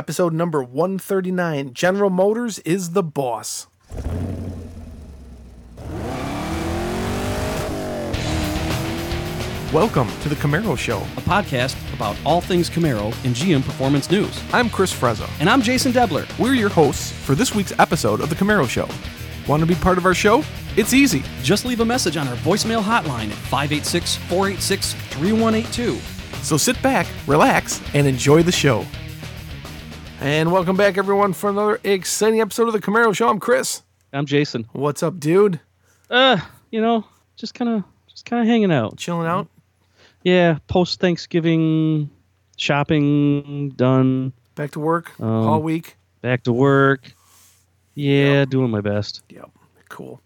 episode number 139 General Motors is the boss. Welcome to the Camaro Show. a podcast about all things Camaro and GM Performance News. I'm Chris Frezza. And I'm Jason Debler. We're your hosts for this week's episode of the Camaro Show. Want to be part of our show? It's easy. Just leave a message on our voicemail hotline at 586 486 3182. So sit back, relax, and enjoy the show. And welcome back, everyone, for another exciting episode of the Camaro Show. I'm Chris. I'm Jason. What's up, dude? Uh, you know, just kind of just kind of hanging out. Chilling out? Yeah, post Thanksgiving shopping done, Back to work Um, all week? back to work. Yeah, doing my best. Yep. Cool.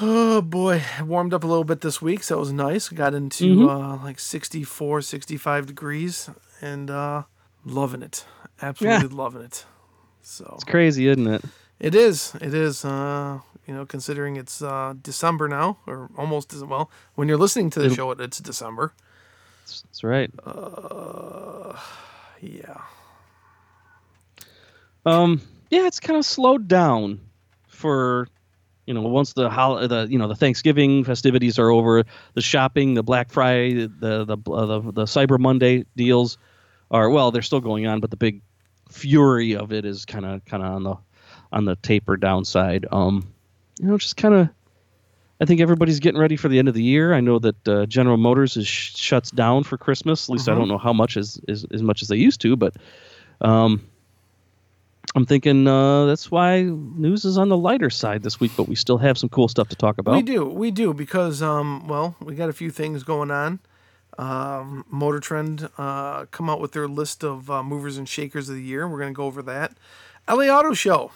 Oh boy, warmed up a little bit this week, so it was nice. Got into uh, like 64, 65 degrees, and uh, loving it. Absolutely loving it. So It's crazy, isn't it? it is. It is. Uh, you know, considering it's uh, December now, or almost as well. When you're listening to the It'll- show, it- it's December. That's, right. Yeah. Um, yeah, it's kind of slowed down for you know once the hol- the you know the Thanksgiving festivities are over, the shopping, the Black Friday, the the uh, the, the Cyber Monday deals are well, they're still going on, but the big fury of it is kind of kind of on the on the taper downside. Um, you know, just kind of. I think everybody's getting ready for the end of the year. I know that uh, General Motors is sh- shuts down for Christmas. At least I don't know how much as, as as much as they used to, but um, I'm thinking uh, that's why news is on the lighter side this week, but we still have some cool stuff to talk about. We do, we do, because um, well, we got a few things going on. Um, Motor Trend uh, come out with their list of uh, movers and shakers of the year. We're gonna go over that. LA Auto Show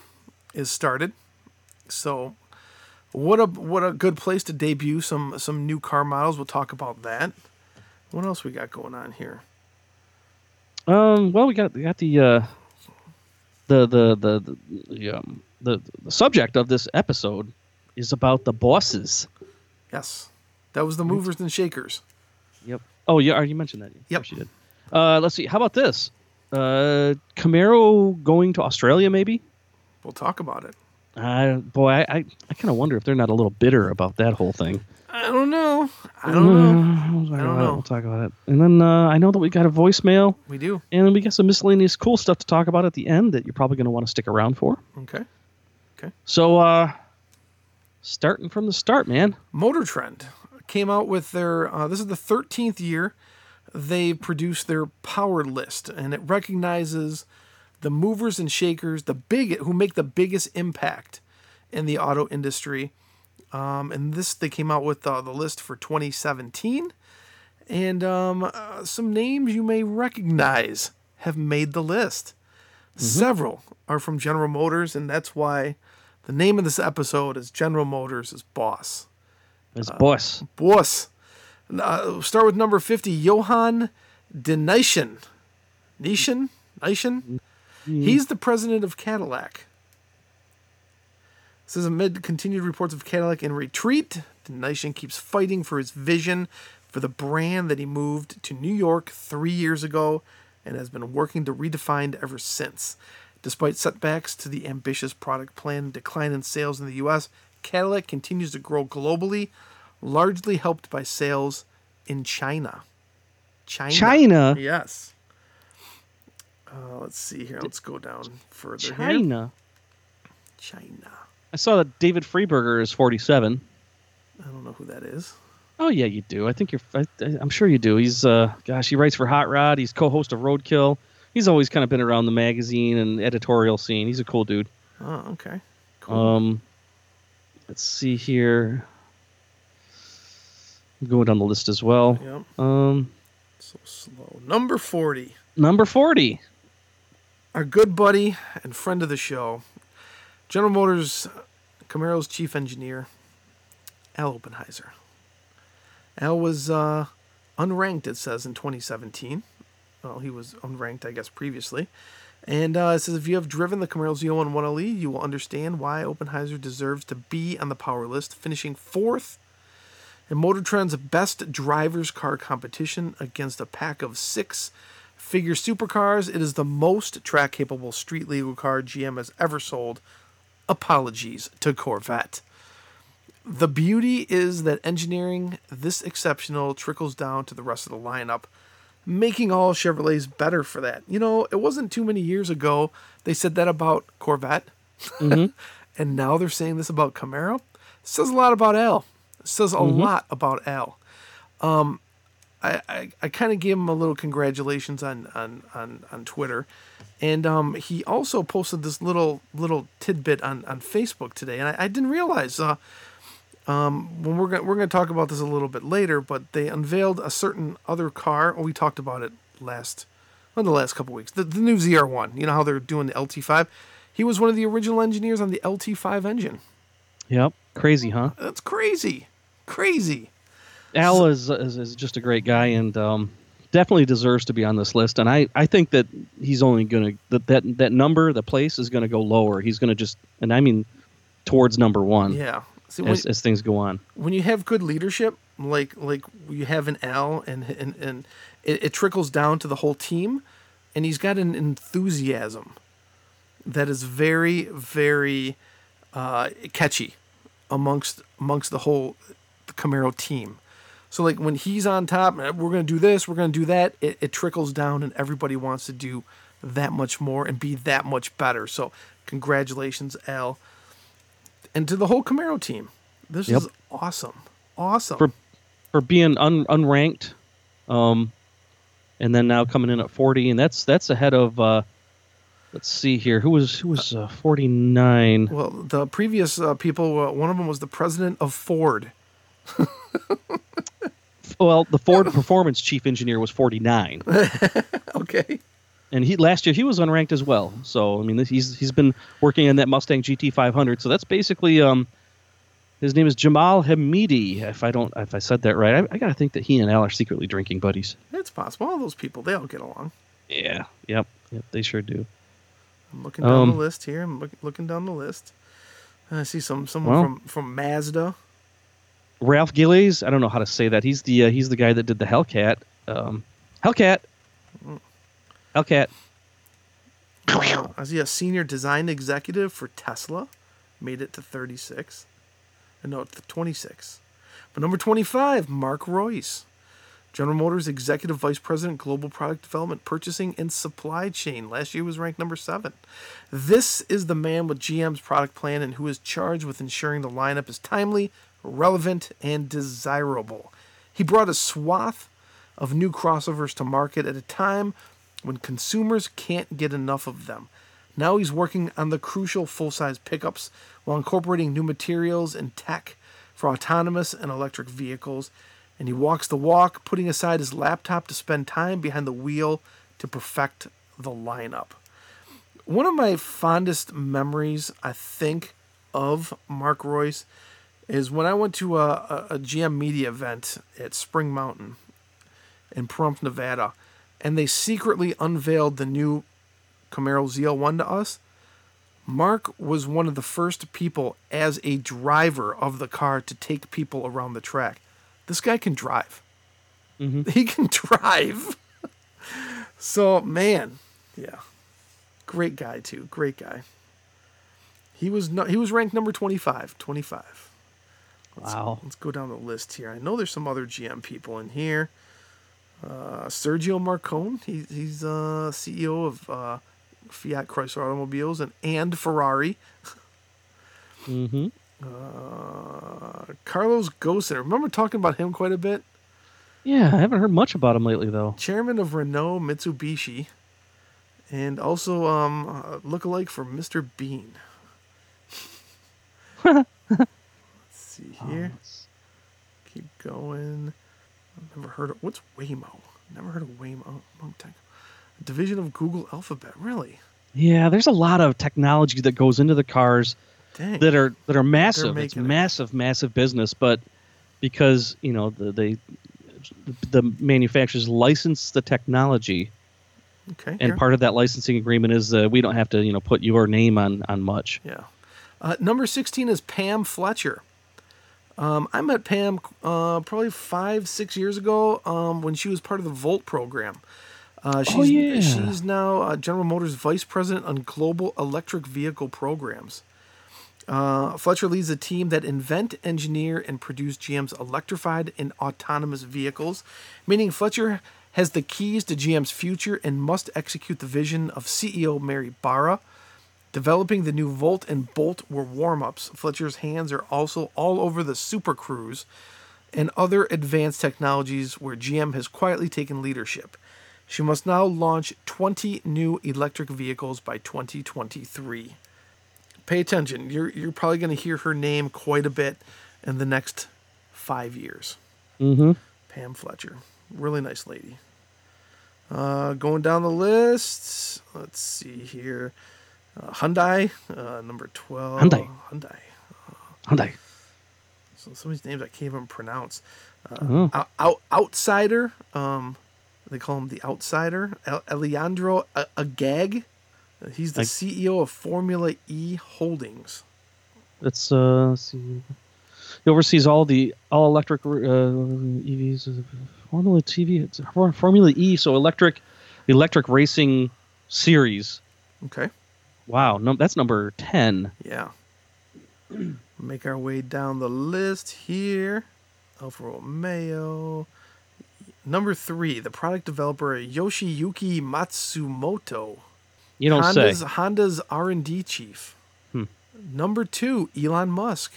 is started, so what a what a good place to debut some some new car models. We'll talk about that. What else we got going on here? Um, well, we got we got the uh, the the the the, the, um, the the subject of this episode is about the bosses. Yes, that was the movers and shakers. Yep. Oh, yeah, you mentioned that. Yep. course did. Uh, let's see. How about this? Uh, Camaro going to Australia, maybe. We'll talk about it. Uh, boy, I I, I kind of wonder if they're not a little bitter about that whole thing. I don't know. I don't know. know. I don't know. We'll talk about it. And then uh, I know that we got a voicemail, We do. and then we got some miscellaneous cool stuff to talk about at the end that you're probably going to want to stick around for. Okay. Okay. So, uh, starting from the start, man. Motor Trend came out with their. Uh, this is the 13th year they produced their power list, and it recognizes the movers and shakers, the big who make the biggest impact in the auto industry. Um, and this they came out with uh, the list for 2017, and um, uh, some names you may recognize have made the list. Several are from General Motors, and that's why the name of this episode is General Motors is Boss. As boss. Boss. Uh, start with number 50, Johann de Nation. Nation? Nation? He's the president of Cadillac. This is amid continued reports of Cadillac in retreat. De Nation keeps fighting for his vision for the brand that he moved to New York three years ago and has been working to redefine ever since. Despite setbacks to the ambitious product plan decline in sales in the US, Cadillac continues to grow globally, largely helped by sales in China. China. China. Yes. Uh, let's see here. Let's go down further. Here. China. China. I saw that David Freiburger is 47. I don't know who that is. Oh yeah, you do. I think you're. I, I'm sure you do. He's uh, gosh, he writes for Hot Rod. He's co-host of Roadkill. He's always kind of been around the magazine and editorial scene. He's a cool dude. Oh, okay. Cool. Um, let's see here. I'm Going down the list as well. yep. Um, So slow. Number 40. number 40. Our good buddy and friend of the show, General Motors Camaro's chief engineer, Al Oppenheiser. Al was uh, unranked, it says, in 2017. Well, he was unranked, I guess, previously. And uh, it says if you have driven the Camaro ZL1 1LE, you will understand why Oppenheiser deserves to be on the power list, finishing fourth in Motor Trend's best drivers car competition against a pack of six Figure supercars, it is the most track capable street legal car GM has ever sold. Apologies to Corvette. The beauty is that engineering this exceptional trickles down to the rest of the lineup, making all Chevrolets better for that. You know, it wasn't too many years ago they said that about Corvette, and now they're saying this about Camaro. It says a lot about Al. It says a lot about Al. Um, I, I, I kind of gave him a little congratulations on on, on, on Twitter, and um, he also posted this little little tidbit on, on Facebook today, and I, I didn't realize. Uh, um, we're gonna, we're going to talk about this a little bit later, but they unveiled a certain other car. Oh, we talked about it last, well, the last couple weeks. The, the new ZR1. You know how they're doing the LT5. He was one of the original engineers on the LT5 engine. Yep. Crazy, huh? That's crazy, crazy. Al is, is is just a great guy and um, definitely deserves to be on this list. And I, I think that he's only gonna that that that number, the place is gonna go lower. He's gonna just and I mean towards number one Yeah. See, when, as, as things go on. when you have good leadership, like like you have an Al, and and and it, it trickles down to the whole team, and he's got an enthusiasm that is very very uh, catchy amongst amongst the whole Camaro team. So like when he's on top, "Eh, we're gonna do this, we're gonna do that. It, it trickles down, and everybody wants to do that much more and be that much better. So congratulations, Al, and to the whole Camaro team. This Yep. is awesome, awesome. For for being un, unranked, um, and then now coming in at 40, and that's that's ahead of. Uh, let's see here, who was who was uh, 49? well, the previous uh, people, uh, one of them was the president of Ford. Well, the Ford Performance Chief Engineer was 49. Okay. And he last year he was unranked as well. So I mean, this, he's he's been working on that Mustang GT 500. So that's basically um, his name is Jamal Hameedi. If I don't, if I said that right, I, I gotta think that he and Al are secretly drinking buddies. It's possible. All those people, they all get along. Yeah. Yep. Yep. They sure do. I'm looking down the Um, list here. I'm look, looking down the list. I see some someone Well- from from Mazda. Ralph Gillies. I don't know how to say that. He's the uh, he's the guy that did the Hellcat. Um, Hellcat. Hellcat. Uh, I see a senior design executive for Tesla. Made it to 36. Uh, No, to 26. But number 25, Mark Reuss. General Motors Executive Vice President, Global Product Development, Purchasing, and Supply Chain. Last year was ranked number seven. This is the man with GM's product plan and who is charged with ensuring the lineup is timely, relevant, and desirable. He brought a swath of new crossovers to market at a time when consumers can't get enough of them. Now he's working on the crucial full size pickups while incorporating new materials and tech for autonomous and electric vehicles. And he walks the walk, putting aside his laptop to spend time behind the wheel to perfect the lineup. One of my fondest memories, I think, of Mark Reuss is when I went to a, a, GM media event at Spring Mountain in Pahrump, Nevada, and they secretly unveiled the new Camaro ZL1 to us. Mark was one of the first people as a driver of the car to take people around the track. This guy can drive. Mm-hmm. He can drive. so, man, yeah. Great guy too. Great guy. He was no, he was ranked number 25, 25. Wow. Let's go down the list here. I know there's some other GM people in here. Uh, Sergio Marchionne, he, he's uh, CEO of uh, Fiat Chrysler Automobiles and, and Ferrari. Mm-hmm. Uh, Carlos Ghosn, remember talking about him quite a bit? Yeah, I haven't heard much about him lately, though. Chairman of Renault Mitsubishi, and also um, uh, lookalike for Mr. Bean. Let's see here. Keep going. Never heard of what's Waymo. Never heard of Waymo. Tech. Division of Google Alphabet. Really? Yeah, there's a lot of technology that goes into the cars Dang. that are that are massive. It's making it. massive, massive business, but because you know the they the manufacturers license the technology, okay. and here. part of that licensing agreement is uh, we don't have to you know put your name on on much. Yeah. Uh, number 16 is Pam Fletcher. Um, I met Pam uh, probably five, six years ago um, when she was part of the Volt program. Uh, she's, Oh, yeah. she's now uh, General Motors Vice President on Global Electric Vehicle Programs. Uh, Fletcher leads a team that invent, engineer, and produce GM's electrified and autonomous vehicles, meaning Fletcher has the keys to GM's future and must execute the vision of CEO Mary Barra. Developing the new Volt and Bolt were warm ups. Fletcher's hands are also all over the Super Cruise and other advanced technologies where GM has quietly taken leadership. She must now launch 20 new electric vehicles by 2023. Pay attention. You're, you're probably going to hear her name quite a bit in the next five years. Mm-hmm. Pam Fletcher. Really nice lady. Uh, going down the list, let's see here. Uh, Hyundai, uh, number 12. Hyundai. Hyundai. Hyundai. So some of these names I can't even pronounce. Uh, Oh. out, out, outsider. Um, they call him the Outsider. El- Alejandro Agag. Uh, He's the CEO of Formula E Holdings. Let's uh, see. He oversees all the all electric uh, EVs. uh, Formula TV. It's Formula E. So electric, electric racing series. Okay. Wow, no, that's number ten. Yeah. Make our way down the list here. Alfa Romeo. Number three, the product developer Yoshiyuki Matsumoto. You don't Honda's, say. Honda's R&D chief. Hmm. Number two, Elon Musk,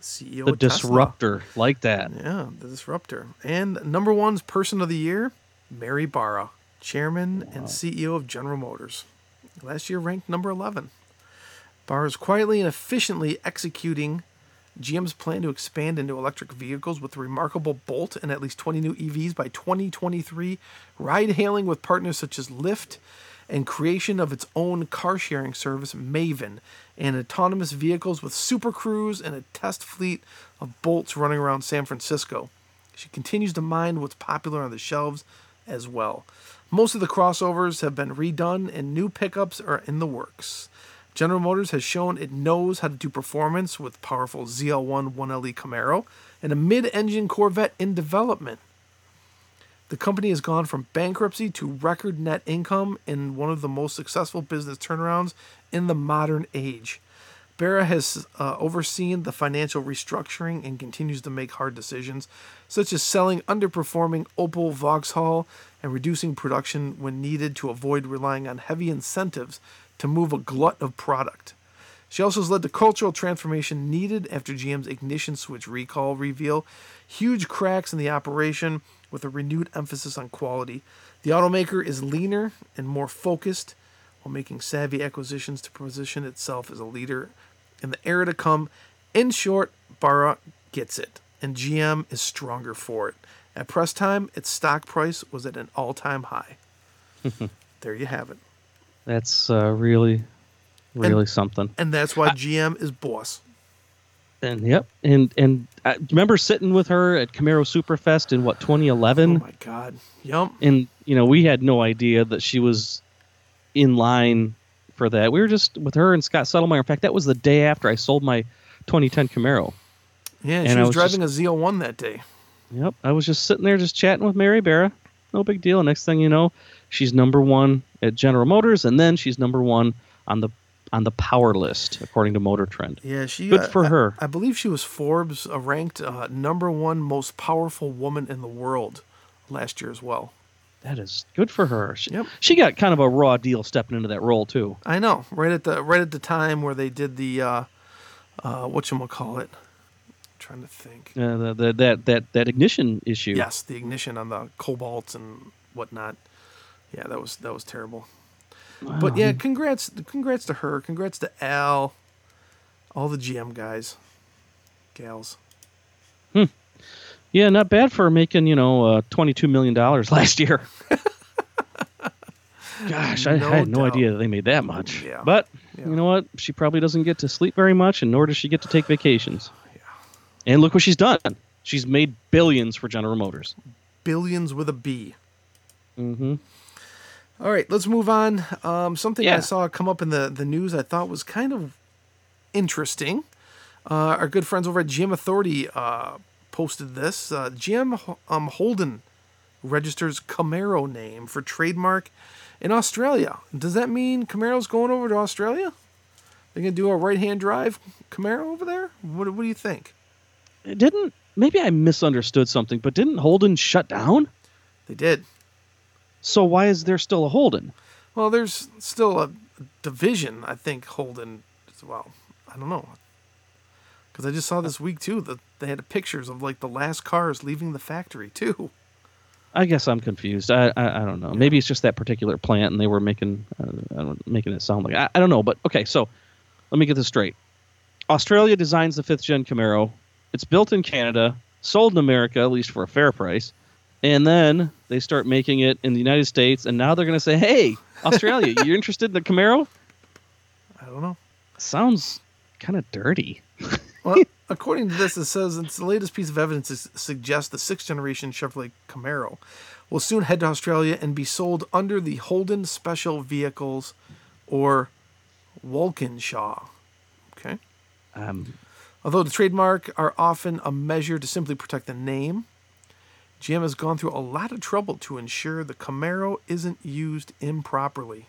CEO The of Tesla. disruptor, like that. Yeah, the disruptor. And number one's person of the year, Mary Barra, chairman and CEO of General Motors. Last year ranked number 11. Barra is quietly and efficiently executing GM's plan to expand into electric vehicles with a remarkable Bolt and at least 20 new EVs by 2023, ride hailing with partners such as Lyft, and creation of its own car sharing service, Maven, and autonomous vehicles with Super Cruise and a test fleet of Bolts running around San Francisco. She continues to mind what's popular on the shelves as well. Most of the crossovers have been redone and new pickups are in the works. General Motors has shown it knows how to do performance with powerful ZL1 1LE E Camaro and a mid engine Corvette in development. The company has gone from bankruptcy to record net income in one of the most successful business turnarounds in the modern age. Barra has uh, overseen the financial restructuring and continues to make hard decisions, such as selling underperforming Opel Vauxhall and reducing production when needed to avoid relying on heavy incentives to move a glut of product. She also has led the cultural transformation needed after GM's ignition switch recall reveal huge cracks in the operation with a renewed emphasis on quality. The automaker is leaner and more focused while making savvy acquisitions to position itself as a leader in the era to come. In short, Barra gets it, and GM is stronger for it. At press time, its stock price was at an all time high. there you have it. That's uh, really, really something. And that's why GM is boss. And yep, and and I remember sitting with her at Camaro Superfest in what 2011, Oh my God. Yum. and you know we had no idea that she was in line for that. We were just with her and Scott Settlemire. In fact, that was the day after I sold my 2010 Camaro. Yeah, And she I was, was driving a ZL1 that day. Yep, I was just sitting there, just chatting with Mary Barra. No big deal. Next thing you know, she's number one at General Motors, and then she's number one on the on the power list according to Motor Trend. Yeah, she. Good uh, for I- her. I, believe she was Forbes uh, ranked uh, number one most powerful woman in the world last year as well. That is good for her. She, Yep. she got kind of a raw deal stepping into that role too. I know. Right at the right at the time where they did the uh, uh, what you call it. Trying to think. Uh, the, the, that that that ignition issue. Yes, the ignition on the cobalts and whatnot. Yeah, that was that was terrible. But yeah, congrats, congrats to her. Congrats to Al, all the GM guys, gals. Hmm. Yeah, not bad for making you know uh, twenty two million dollars last year. Gosh, I, No I had no doubt. idea that they made that much. Yeah. But Yeah. you know what? She probably doesn't get to sleep very much, and nor does she get to take vacations. And look what she's done. She's made billions for General Motors. Billions with a B. Mm-hmm. All right, let's move on. Um, something I saw come up in the, the news I thought was kind of interesting. Uh, our good friends over at GM Authority uh, posted this. Uh, GM um, Holden registers Camaro name for trademark in Australia. Does that mean Camaro's going over to Australia? They're gonna do a right-hand drive Camaro over there. What, what do you think? Didn't. Maybe I misunderstood something, but didn't Holden shut down? They did. So why is there still a Holden? Well, there's still a division, I think, Holden as well. I don't know. Because I just saw this week, too, that they had pictures of, like, the last cars leaving the factory, too. I guess I'm confused. I I, I don't know. Maybe it's just that particular plant, and they were making uh, I don't, making it sound like I, I don't know. But okay, so let me get this straight. Australia designs the fifth gen Camaro. It's built in Canada, sold in America, at least for a fair price, and then they start making it in the United States. And now they're going to say, "Hey, Australia, you're interested in the Camaro?" I don't know. Sounds kind of dirty. Well, according to this, it says it's the latest piece of evidence that suggests the sixth generation Chevrolet Camaro will soon head to Australia and be sold under the Holden Special Vehicles or Walkinshaw. Okay. Um, Although the trademark are often a measure to simply protect the name, GM has gone through a lot of trouble to ensure the Camaro isn't used improperly.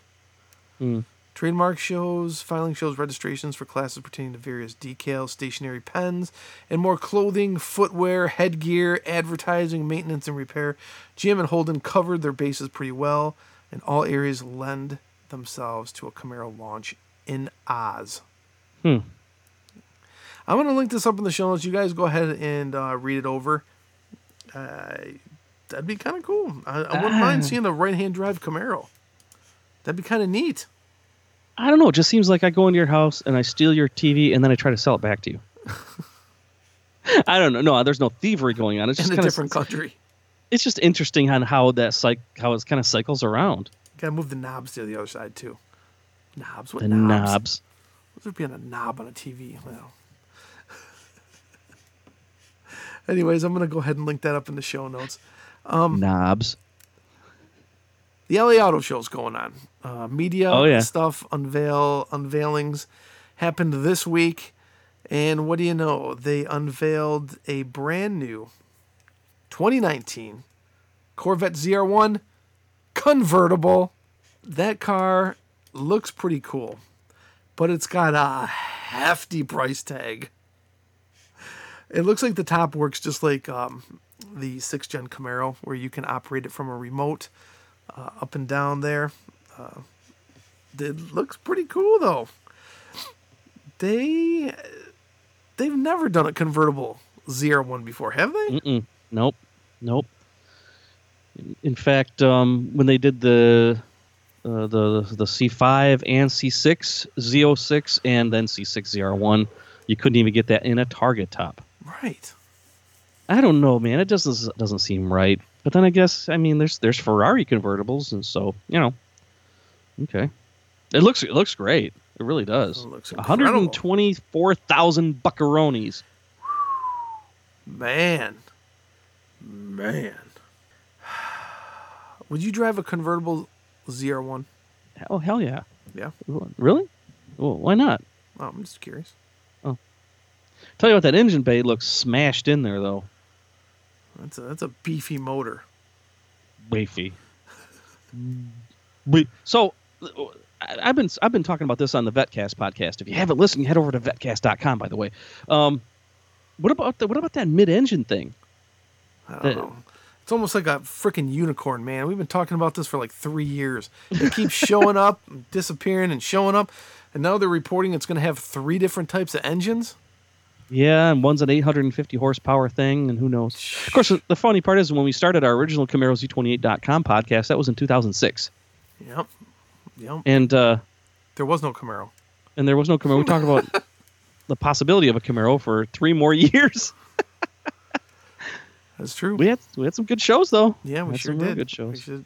Hmm. Trademark shows, filing shows registrations for classes pertaining to various decals, stationary pens, and more clothing, footwear, headgear, advertising, maintenance, and repair. GM and Holden covered their bases pretty well, and all areas lend themselves to a Camaro launch in Oz. Hmm. I'm going to link this up in the show notes. You guys go ahead and uh, read it over. Uh, that'd be kind of cool. I, I wouldn't mind Ah. seeing a right hand drive Camaro. That'd be kind of neat. I don't know. It just seems like I go into your house and I steal your TV and then I try to sell it back to you. I don't know. No, there's no thievery going on. It's just in a different country. it's just interesting on how that cyc how it kind of cycles around. Gotta move the knobs to the other side too. Knobs? What The knobs? knobs. What's there being a knob on a TV? Well. Anyways, I'm gonna go ahead and link that up in the show notes. Um, knobs. the LA Auto Show's going on. Uh, media Oh, yeah. stuff, unveil unveilings happened this week, and what do you know? They unveiled a brand new 2019 Corvette ZR1 convertible. That car looks pretty cool, but it's got a hefty price tag. It looks like the top works just like um, the sixth gen Camaro, where you can operate it from a remote uh, up and down there. Uh, it looks pretty cool though. They they've never done a convertible ZR1 before, have they? Mm-mm. Nope. Nope. In fact, um, when they did the uh, the the C5 and C6 Z06 and then C6 ZR1, you couldn't even get that in a Targa top. Right. I don't know, man. It just doesn't doesn't seem right. But then I guess I mean there's there's Ferrari convertibles, and so you know, okay, it looks it looks great. It really does. It looks One hundred incredible. and twenty four thousand buckaronis. Man. Man. Would you drive a convertible ZR1? Oh hell yeah! Yeah. Really? Well, why not? Oh, I'm just curious. Oh. Tell you what, that engine bay looks smashed in there though. That's a that's a beefy motor. Beefy. We- so I- I've been I've been talking about this on the Vetcast podcast. If you haven't listened, head over to vetcast.com. By the way, um, what about the, what about that mid-engine thing? I don't The- know. It's almost like a freaking unicorn, man. We've been talking about this for like three years. It keeps showing up, disappearing, and showing up, and now they're reporting it's going to have three different types of engines. Yeah, and one's an 850 horsepower thing, and who knows? Of course, the funny part is when we started our original Camaro Z28.com podcast, that was in 2006, Yep, yep. and uh, There was no Camaro. and there was no Camaro. We talked about the possibility of a Camaro for three more years. That's true. We had we had some good shows though. Yeah, we Had sure some did. good We shows. should-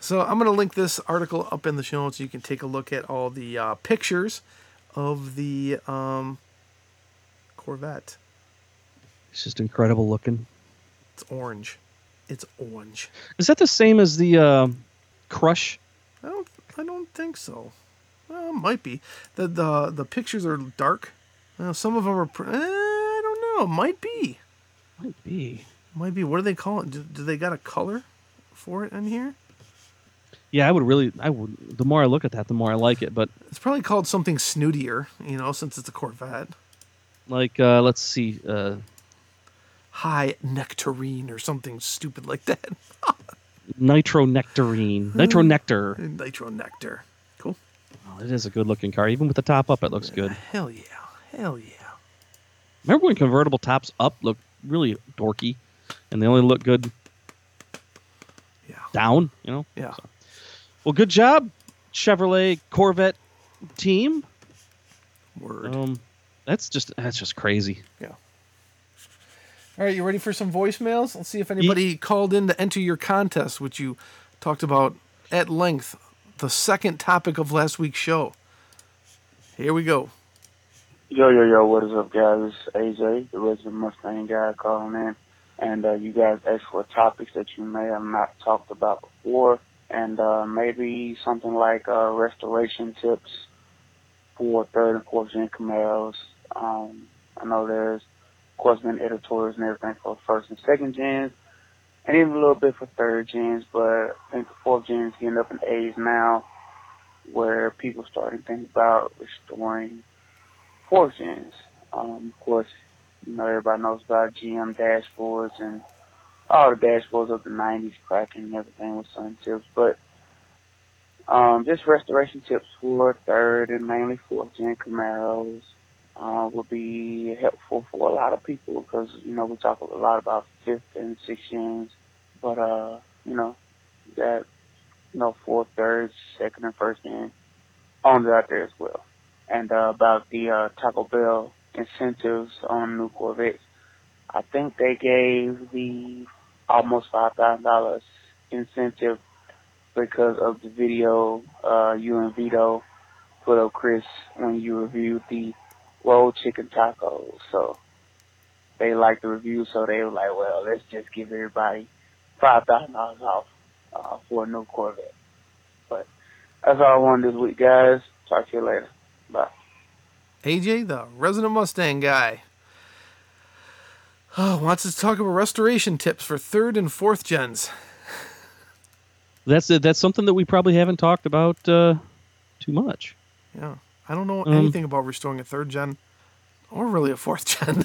So I'm going to link this article up in the show notes so you can take a look at all the uh, pictures of the um, Corvette. It's just incredible looking. It's orange. It's orange. Is that the same as the uh, Crush? I don't. I don't think so. Well, it might be. the the The pictures are dark. Uh, some of them are. pr- Eh, I don't know. Might be. Might be. Might be. What do they call it? Do, do they got a color? for it in here. Yeah, I would really. I would. The more I look at that, the more I like it. But It's probably called something snootier, you know, since it's a Corvette. Like, uh, let's see. Uh, High nectarine or something stupid like that. Nitro Nectarine, Nitro Nectar. Nitro nectar. Cool. Oh, it is a good looking car. Even with the top up, it looks good. Hell yeah. Hell yeah. Remember when convertible tops up looked really dorky, and they only look good Yeah. down? You know. Yeah. Well, good job, Chevrolet Corvette team. Word. Um, that's just that's just crazy. Yeah. All right, you ready for some voicemails? Let's see if anybody called in to enter your contest, which you talked about at length, the second topic of last week's show. Here we go. Yo, yo, yo, what is up, guys? It's AJ, the resident Mustang guy calling in. And uh, you guys asked for topics that you may have not talked about before. And uh, maybe something like uh, restoration tips for third and fourth gen Camaros. Um, I know there's, of course, been editorials and everything for first and second gens, and even a little bit for third gens, but I think the fourth gens getting up in age now where people starting to think about restoring fourth gens. Um, of course, you know, everybody knows about GM dashboards and all the dashboards of the 90s cracking and everything with sun tips, but um, just restoration tips for third and mainly fourth gen Camaros uh, would be helpful for a lot of people because, you know, we talk a lot about fifth and sixth gens, but, uh, you know, that, you know, fourth, third, second, and first gen owners out there as well and uh, about the uh, Taco Bell incentives on new Corvettes. I think they gave the almost five thousand dollars incentive because of the video uh, you and Vito put up, Chris, when you reviewed the rolled chicken tacos. So they liked the review, so they were like, "Well, let's just give everybody five thousand dollars off uh, for a new Corvette." But that's all I wanted this week, guys. Talk to you later. Bye. AJ, the resident Mustang guy, oh, wants us to talk about restoration tips for third and fourth gens. That's that's something that we probably haven't talked about uh, too much. Yeah. I don't know Um, anything about restoring a third gen or really a fourth gen.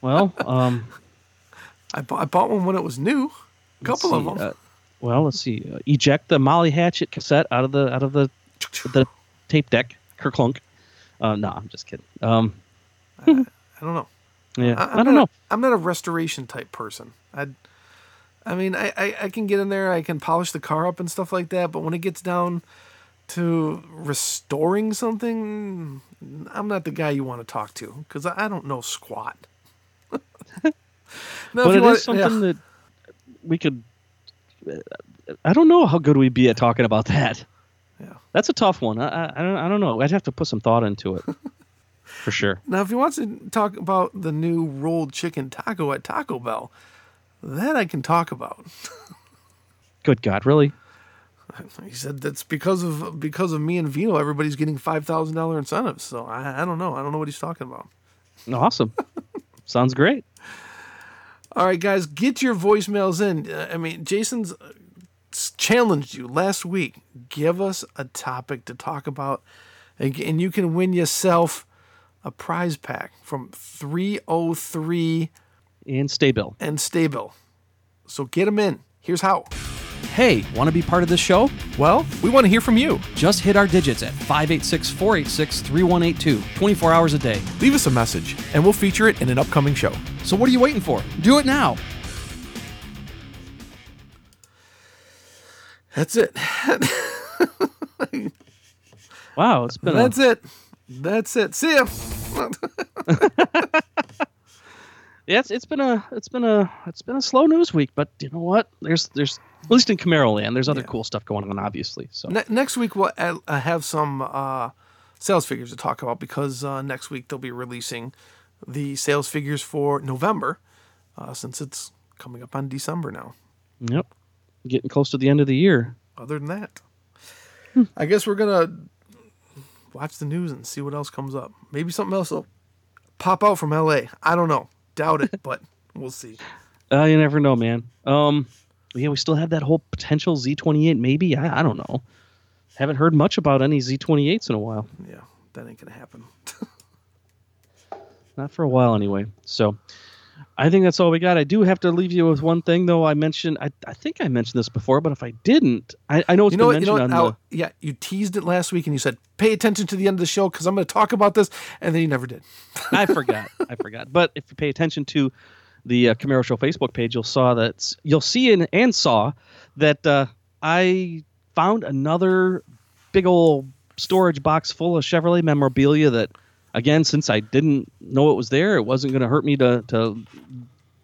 Well, um, I, bought, I bought one when it was new. A couple of them. uh, well, let's see. Uh, eject the Molly Hatchet cassette out of the out of the the tape deck. Kerclunk. Uh, no, I'm just kidding. Um, I don't know. yeah, I, I, I'm don't not, know. I'm not a restoration type person. I, I mean, I, I, I can get in there. I can polish the car up and stuff like that. But when it gets down to restoring something, I'm not the guy you want to talk to because I, don't know squat. now, but it you want- is something yeah. that we could. uh, I don't know how good we'd be at talking about that. Yeah. That's a tough one. I, I, I don't I don't know. I'd have to put some thought into it, for sure. Now, if he wants to talk about the new rolled chicken taco at Taco Bell, that I can talk about. Good God, really? He said that's because of because of me and Vino, everybody's getting five thousand dollar incentives. So I, I don't know. I don't know what he's talking about. Awesome. Sounds great. All right, guys, get your voicemails in. Uh, I mean, Jason's uh, challenged you last week. Give us a topic to talk about, and, and you can win yourself a prize pack from 303 And stay bill. and STA-BIL. So get them in. Here's how. Hey, want to be part of this show? Well, we want to hear from you. Just hit our digits at 586 486 3182, 24 hours a day. Leave us a message, and we'll feature it in an upcoming show. So what are you waiting for? Do it now. That's it. Wow, it's been That's a, it. That's it. See ya. yeah, it's, it's been a it's been a it's been a slow news week, but you know what? There's there's at least in Camaro land, there's other Yeah. cool stuff going on, obviously. So Ne- next week we'll uh, have some uh, sales figures to talk about because uh, next week they'll be releasing the sales figures for November, uh, since it's coming up on December now. yep, getting close to the end of the year. Other than that, I guess we're gonna watch the news and see what else comes up. Maybe something else will pop out from L.A. I don't know. Doubt it, but we'll see. Uh, you never know, man. Um, yeah, we still have that whole potential Z28. Maybe I, I don't know. Haven't heard much about any Z28s in a while. Yeah, that ain't gonna happen. Not for a while anyway. So I think that's all we got. I do have to leave you with one thing though. I mentioned I, I think I mentioned this before, but if I didn't, I, I know it's you know been what? You know what? on Al, yeah, you teased it last week and you said pay attention to the end of the show because I'm going to talk about this, and then you never did. I forgot. I forgot. But if you pay attention to the uh, Camaro Show Facebook page, you'll saw that you'll see and, and saw that uh, I found another big old storage box full of Chevrolet memorabilia that again since I didn't know it was there, it wasn't going to hurt me to to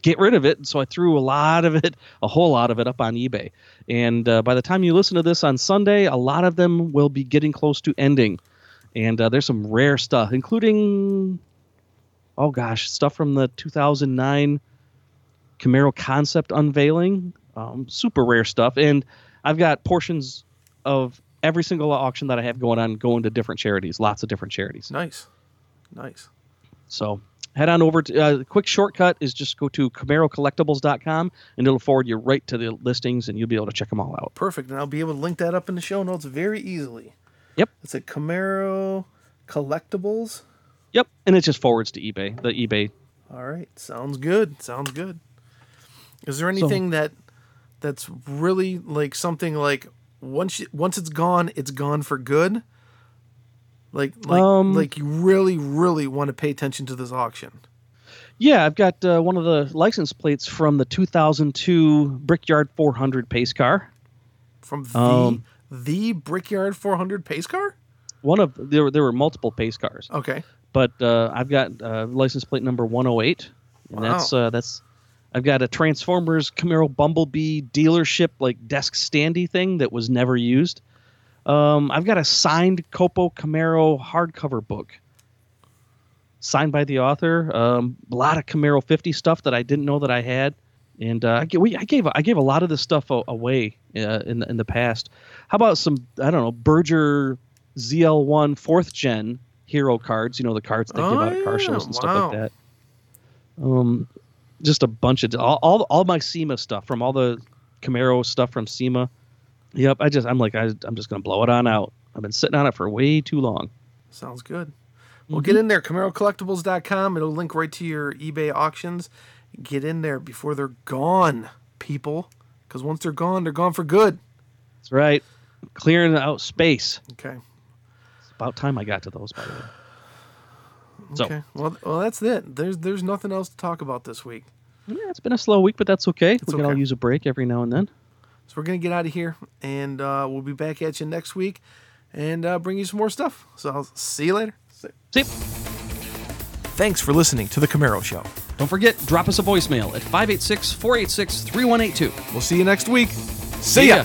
get rid of it. So I threw a lot of it, a whole lot of it up on eBay. And uh, by the time you listen to this on Sunday, a lot of them will be getting close to ending. And uh, there's some rare stuff, including, oh gosh, stuff from the 2009 Camaro concept unveiling. Um, super rare stuff. And I've got portions of every single auction that I have going on going to different charities, lots of different charities. Nice, nice. So head on over to uh, the quick shortcut is just go to camarocollectibles.com and it'll forward you right to the listings and you'll be able to check them all out. Perfect, and I'll be able to link that up in the show notes very easily. Yep. It's at Camaro Collectibles. Yep, and it just forwards to eBay. The eBay. All right, sounds good. Sounds good. Is there anything that that's really like something like once you, once it's gone, it's gone for good? Like like Um, like you really really want to pay attention to this auction. Yeah, I've got uh, one of the license plates from the 2002 Brickyard 400 pace car. From the Um, the Brickyard 400 pace car? One of there were there were multiple pace cars, Okay. but uh, I've got uh, license plate number 108, and that's uh, that's I've got a Transformers Camaro Bumblebee dealership like desk standy thing that was never used. Um, I've got a signed Copo Camaro hardcover book, signed by the author. Um, a lot of Camaro 50 stuff that I didn't know that I had, and uh, I, ga- we, I gave I gave a lot of this stuff away uh, in the, in the past. How about some I don't know Berger ZL1 fourth gen hero cards? You know the cards they give Oh, out at car shows and stuff like that. Um, just a bunch of all, all all my SEMA stuff from all the Camaro stuff from SEMA. Yep, I just I'm like I, I'm just gonna blow it on out. I've been sitting on it for way too long. Sounds good. Well, get mm-hmm. in there, CamaroCollectibles.com. It'll link right to your eBay auctions. Get in there before they're gone, people. Because once they're gone, they're gone for good. That's right, clearing out space. Okay. It's about time I got to those, by the way. So Okay. Well, well, that's it. There's there's nothing else to talk about this week. yeah, it's been a slow week, but that's okay. we can all use a break every now and then. So we're gonna get out of here, and uh, we'll be back at you next week, and uh, bring you some more stuff. So I'll see you later. See. Thanks for listening to the Camaro Show. Don't forget, drop us a voicemail at 586 486 3182. We'll see you next week. See ya. ya.